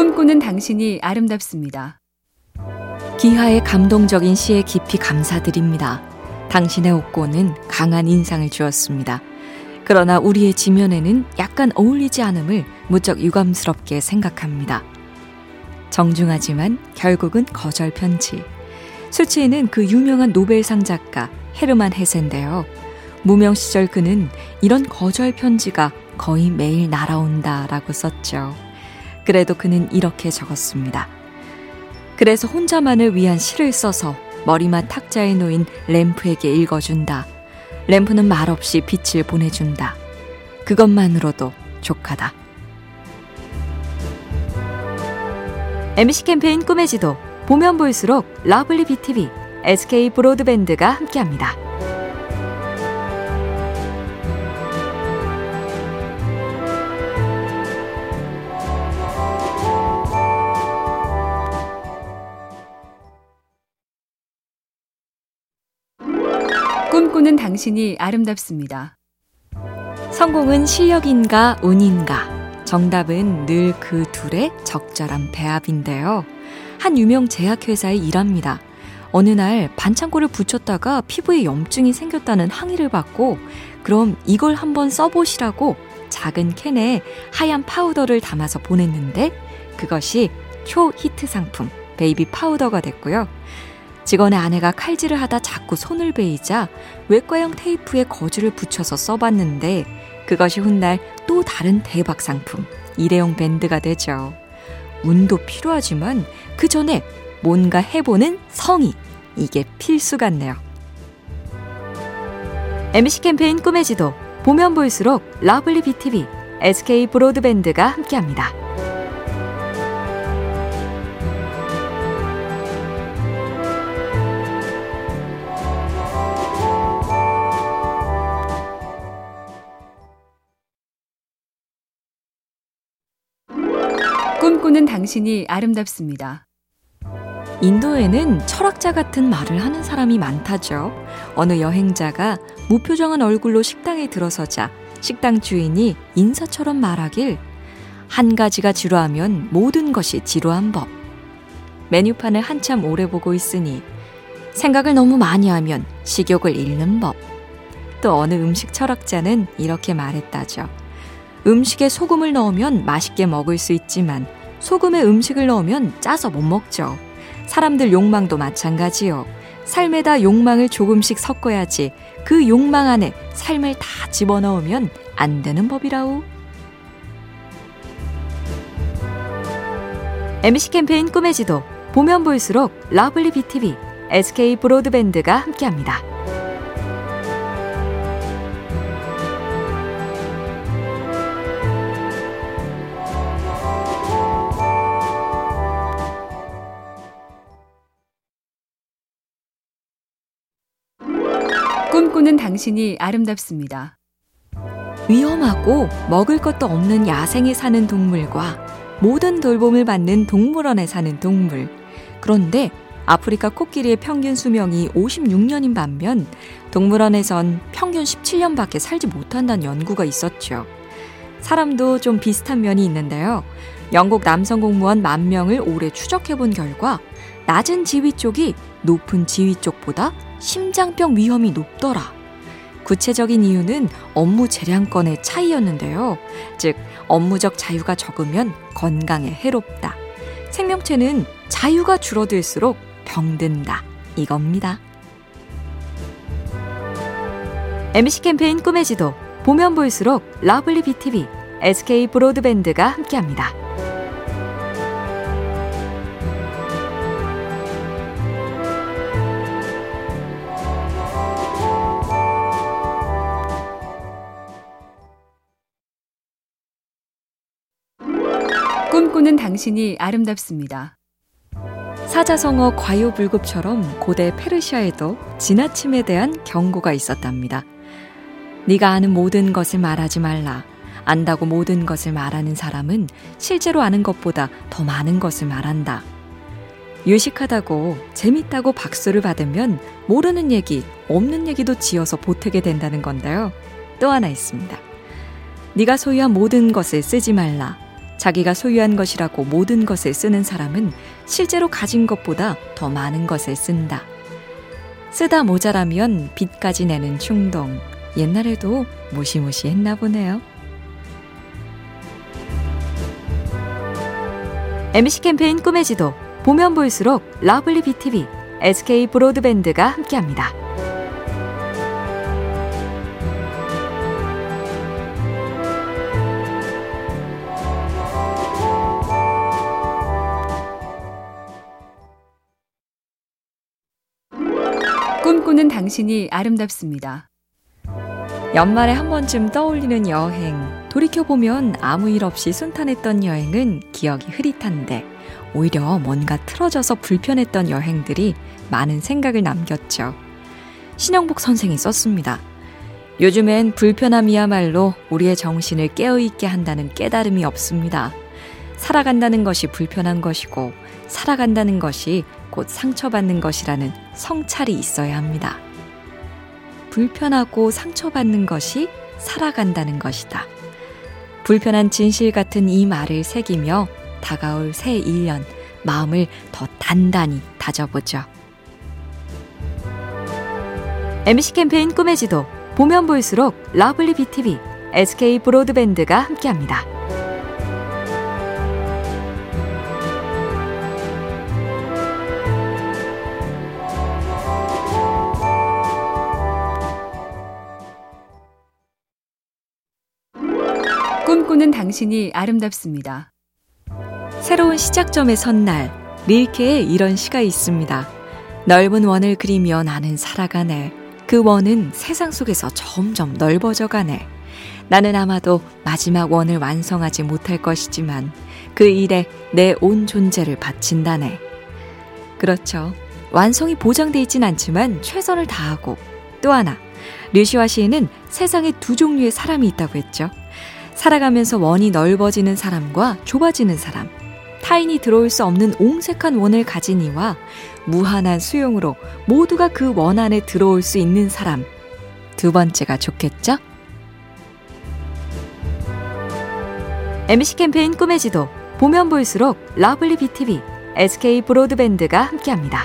꿈꾸는 당신이 아름답습니다. 기하의 감동적인 시에 깊이 감사드립니다. 당신의 옥고는 강한 인상을 주었습니다. 그러나 우리의 지면에는 약간 어울리지 않음을 무척 유감스럽게 생각합니다. 정중하지만 결국은 거절 편지. 수치에는 그 유명한 노벨상 작가 헤르만 헤센데요. 무명 시절 그는 이런 거절 편지가 거의 매일 날아온다라고 썼죠. 그래도 그는 이렇게 적었습니다. 그래서 혼자만을 위한 시를 써서 머리맡 탁자에 놓인 램프에게 읽어준다. 램프는 말없이 빛을 보내준다. 그것만으로도 족하다. MBC 캠페인 꿈의 지도 보면 볼수록 lovely BTV, SK 브로드밴드가 함께합니다. 꿈꾸는 당신이 아름답습니다. 성공은 실력인가 운인가? 정답은 늘 그 둘의 적절한 배합인데요. 한 유명 제약회사에 일화입니다. 어느 날 반창고를 붙였다가 피부에 염증이 생겼다는 항의를 받고 그럼 이걸 한번 써보시라고 작은 캔에 하얀 파우더를 담아서 보냈는데 그것이 초히트 상품 베이비 파우더가 됐고요. 직원의 아내가 칼질을 하다 자꾸 손을 베이자 외과용 테이프에 거즈를 붙여서 써봤는데 그것이 훗날 또 다른 대박 상품 일회용 밴드가 되죠. 운도 필요하지만 그 전에 뭔가 해보는 성의 이게 필수 같네요. MBC 캠페인 꿈의 지도 보면 볼수록 lovely BTV, SK 브로드밴드가 함께합니다. 꿈꾸는 당신이 아름답습니다. 인도에는 철학자 같은 말을 하는 사람이 많다죠. 어느 여행자가 무표정한 얼굴로 식당에 들어서자 식당 주인이 인사처럼 말하길 한 가지가 지루하면 모든 것이 지루한 법. 메뉴판을 한참 오래 보고 있으니 생각을 너무 많이 하면 식욕을 잃는 법. 또 어느 음식 철학자는 이렇게 말했다죠. 음식에 소금을 넣으면 맛있게 먹을 수 있지만 소금에 음식을 넣으면 짜서 못 먹죠. 사람들 욕망도 마찬가지요. 삶에다 욕망을 조금씩 섞어야지 그 욕망 안에 삶을 다 집어넣으면 안 되는 법이라우. MBC 캠페인 꿈의 지도 보면 볼수록 lovely BTV, SK 브로드밴드가 함께합니다. 당신이 아름답습니다. 위험하고 먹을 것도 없는 야생에 사는 동물과 모든 돌봄을 받는 동물원에 사는 동물. 그런데 아프리카 코끼리의 평균 수명이 56년인 반면 동물원에선 평균 17년밖에 살지 못한다는 연구가 있었죠. 사람도 좀 비슷한 면이 있는데요. 영국 남성 공무원 만 명을 오래 추적해 본 결과 낮은 지위 쪽이 높은 지위 쪽보다 심장병 위험이 높더라. 구체적인 이유는 업무 재량권의 차이였는데요. 즉, 업무적 자유가 적으면 건강에 해롭다. 생명체는 자유가 줄어들수록 병든다. 이겁니다. MBC 캠페인 꿈의 지도 보면 볼수록 lovely BTV, SK 브로드밴드가 함께합니다. 꿈꾸는 당신이 아름답습니다. 사자성어 과요불급처럼 고대 페르시아에도 지나침에 대한 경고가 있었답니다. 네가 아는 모든 것을 말하지 말라. 안다고 모든 것을 말하는 사람은 실제로 아는 것보다 더 많은 것을 말한다. 유식하다고 재밌다고 박수를 받으면 모르는 얘기, 없는 얘기도 지어서 보태게 된다는 건데요. 또 하나 있습니다. 네가 소유한 모든 것을 쓰지 말라. 자기가 소유한 것이라고 모든 것을 쓰는 사람은 실제로 가진 것보다 더 많은 것을 쓴다. 쓰다 모자라면 빚까지 내는 충동. 옛날에도 무시무시했나 보네요. MBC 캠페인 꿈의 지도 보면 볼수록 lovely BTV, SK 브로드밴드가 함께합니다. 꿈꾸는 당신이 아름답습니다. 연말에 한 번쯤 떠올리는 여행. 돌이켜보면 아무 일 없이 순탄했던 여행은 기억이 흐릿한데, 오히려 뭔가 틀어져서 불편했던 여행들이 많은 생각을 남겼죠. 신영복 선생이 썼습니다. 요즘엔 불편함이야말로 우리의 정신을 깨어있게 한다는 깨달음이 없습니다. 살아간다는 것이 불편한 것이고, 살아간다는 것이 곧 상처받는 것이라는 성찰이 있어야 합니다. 불편하고 상처받는 것이 살아간다는 것이다. 불편한 진실 같은 이 말을 새기며 다가올 새 1년 마음을 더 단단히 다져보죠. MBC 캠페인 꿈의 지도 보면 볼수록 lovely BTV, SK 브로드밴드가 함께합니다. 당신이 아름답습니다. 새로운 시작점에 선 날, 릴케에 이런 시가 있습니다. 넓은 원을 그리며 나는 살아가네. 그 원은 세상 속에서 점점 넓어져 가네. 나는 아마도 마지막 원을 완성하지 못할 것이지만 그 일에 내 온 존재를 바친다네. 그렇죠. 완성이 보장돼 있진 않지만 최선을 다하고 또 하나 류시화 시에는 세상에 두 종류의 사람이 있다고 했죠. 살아가면서 원이 넓어지는 사람과 좁아지는 사람. 타인이 들어올 수 없는 옹색한 원을 가진 이와 무한한 수용으로 모두가 그 원 안에 들어올 수 있는 사람. 두 번째가 좋겠죠? MBC 캠페인 꿈의 지도 보면 볼수록 lovely BTV, SK 브로드밴드가 함께합니다.